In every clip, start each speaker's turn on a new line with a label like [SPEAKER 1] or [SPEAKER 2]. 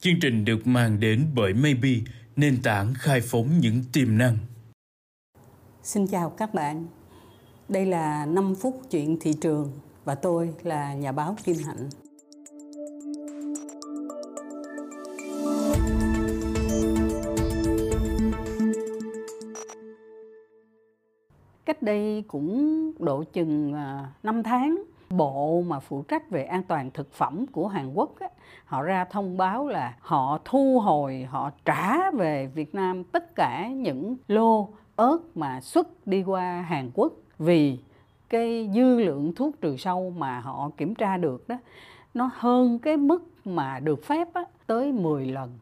[SPEAKER 1] Chương trình được mang đến bởi Maybe, nền tảng khai phóng những tiềm năng.
[SPEAKER 2] Xin chào các bạn. Đây là 5 phút chuyện thị trường và tôi là nhà báo Kim Hạnh. Cách đây cũng độ chừng à, 5 tháng Bộ mà phụ trách về an toàn thực phẩm của Hàn Quốc á, họ ra thông báo là họ thu hồi, họ trả về Việt Nam tất cả những lô ớt mà xuất đi qua Hàn Quốc vì cái dư lượng thuốc trừ sâu mà họ kiểm tra được đó nó hơn cái mức mà được phép á, tới 10 lần.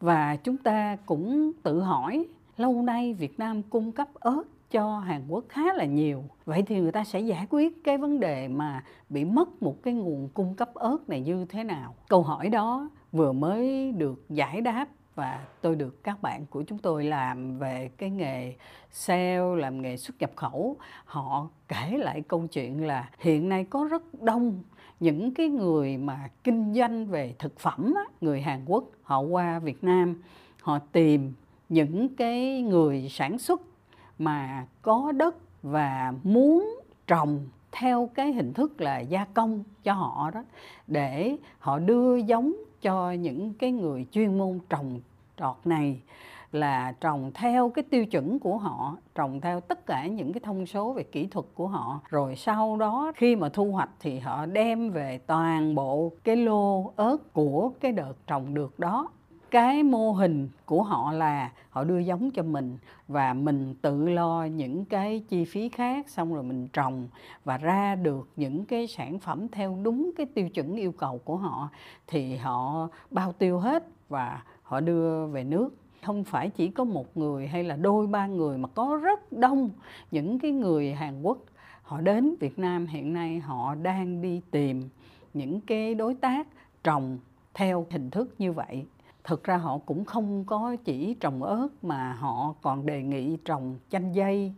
[SPEAKER 2] Và chúng ta cũng tự hỏi lâu nay Việt Nam cung cấp ớt cho Hàn Quốc khá là nhiều. Vậy thì người ta sẽ giải quyết cái vấn đề mà bị mất một cái nguồn cung cấp ớt này như thế nào? Câu hỏi đó vừa mới được giải đáp và tôi được các bạn của chúng tôi làm về cái nghề sale, làm nghề xuất nhập khẩu. Họ kể lại câu chuyện là hiện nay có rất đông những cái người mà kinh doanh về thực phẩm, á, người Hàn Quốc, họ qua Việt Nam, họ tìm những cái người sản xuất mà có đất và muốn trồng theo cái hình thức là gia công cho họ đó, để họ đưa giống cho những cái người chuyên môn trồng trọt này, là trồng theo cái tiêu chuẩn của họ, trồng theo tất cả những cái thông số về kỹ thuật của họ. Rồi sau đó khi mà thu hoạch thì họ đem về toàn bộ cái lô ớt của cái đợt trồng được đó cái mô hình của họ là họ đưa giống cho mình và mình tự lo những cái chi phí khác, xong rồi mình trồng và ra được những cái sản phẩm theo đúng cái tiêu chuẩn yêu cầu của họ, thì họ bao tiêu hết và họ đưa về nước. Không phải chỉ có một người hay là đôi, ba người mà có rất đông những cái người Hàn Quốc họ đến Việt Nam hiện nay họ đang đi tìm những cái đối tác trồng theo hình thức như vậy thực ra họ cũng không có chỉ trồng ớt mà họ còn đề nghị trồng chanh dây,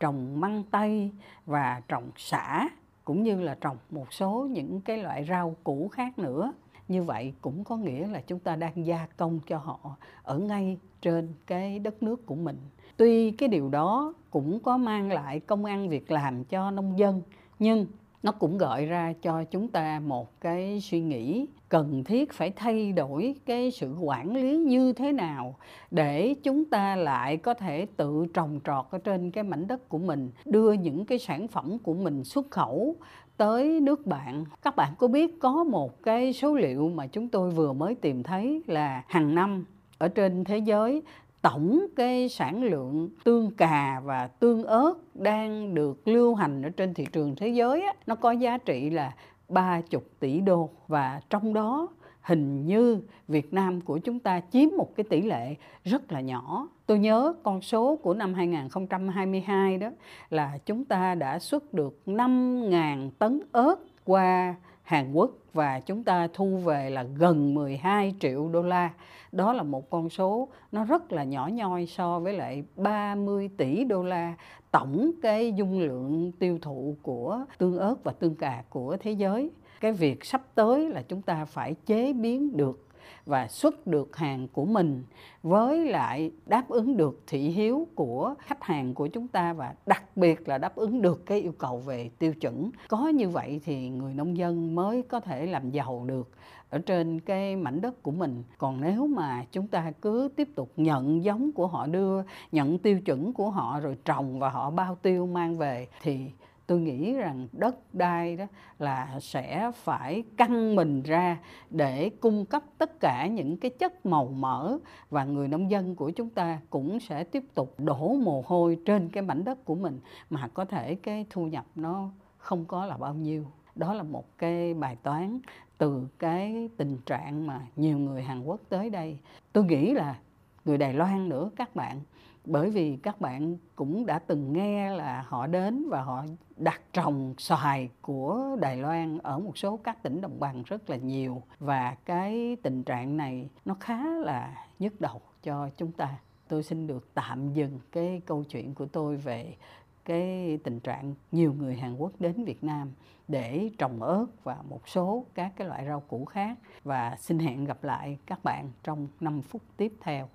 [SPEAKER 2] trồng măng tây và trồng xả cũng như là trồng một số những cái loại rau củ khác nữa. Như vậy cũng có nghĩa là chúng ta đang gia công cho họ ở ngay trên cái đất nước của mình. Tuy cái điều đó cũng có mang lại công ăn việc làm cho nông dân, nhưng nó cũng gợi ra cho chúng ta một cái suy nghĩ cần thiết phải thay đổi cái sự quản lý như thế nào để chúng ta lại có thể tự trồng trọt ở trên cái mảnh đất của mình đưa những cái sản phẩm của mình xuất khẩu tới nước bạn. Các bạn có biết có một cái số liệu mà chúng tôi vừa mới tìm thấy là hàng năm ở trên thế giới tổng cái sản lượng tương cà và tương ớt đang được lưu hành ở trên thị trường thế giới á, nó có giá trị là 30 tỷ đô và trong đó hình như Việt Nam của chúng ta chiếm một cái tỷ lệ rất là nhỏ. Tôi nhớ con số của năm 2022 đó là chúng ta đã xuất được 5.000 tấn ớt qua Hàn Quốc và chúng ta thu về là gần 12 triệu đô la. Đó là một con số nó rất là nhỏ nhoi so với lại 30 tỷ đô la tổng cái dung lượng tiêu thụ của tương ớt và tương cà của thế giới. Cái việc sắp tới là chúng ta phải chế biến được và xuất được hàng của mình với lại đáp ứng được thị hiếu của khách hàng của chúng ta và đặc biệt là đáp ứng được cái yêu cầu về tiêu chuẩn. Có như vậy thì người nông dân mới có thể làm giàu được ở trên cái mảnh đất của mình. Còn nếu mà chúng ta cứ tiếp tục nhận giống của họ đưa, nhận tiêu chuẩn của họ rồi trồng và họ bao tiêu mang về thì tôi nghĩ rằng đất đai đó là sẽ phải căng mình ra để cung cấp tất cả những cái chất màu mỡ và người nông dân của chúng ta cũng sẽ tiếp tục đổ mồ hôi trên cái mảnh đất của mình mà có thể cái thu nhập nó không có là bao nhiêu. Đó là một cái bài toán từ cái tình trạng mà nhiều người Hàn Quốc tới đây. Tôi nghĩ là người Đài Loan nữa, các bạn bởi vì các bạn cũng đã từng nghe là họ đến và họ đặt trồng xoài của Đài Loan ở một số các tỉnh đồng bằng rất là nhiều và cái tình trạng này nó khá là nhức đầu cho chúng ta. Tôi xin được tạm dừng cái câu chuyện của tôi về cái tình trạng nhiều người Hàn Quốc đến Việt Nam để trồng ớt và một số các cái loại rau củ khác và xin hẹn gặp lại các bạn trong 5 phút tiếp theo.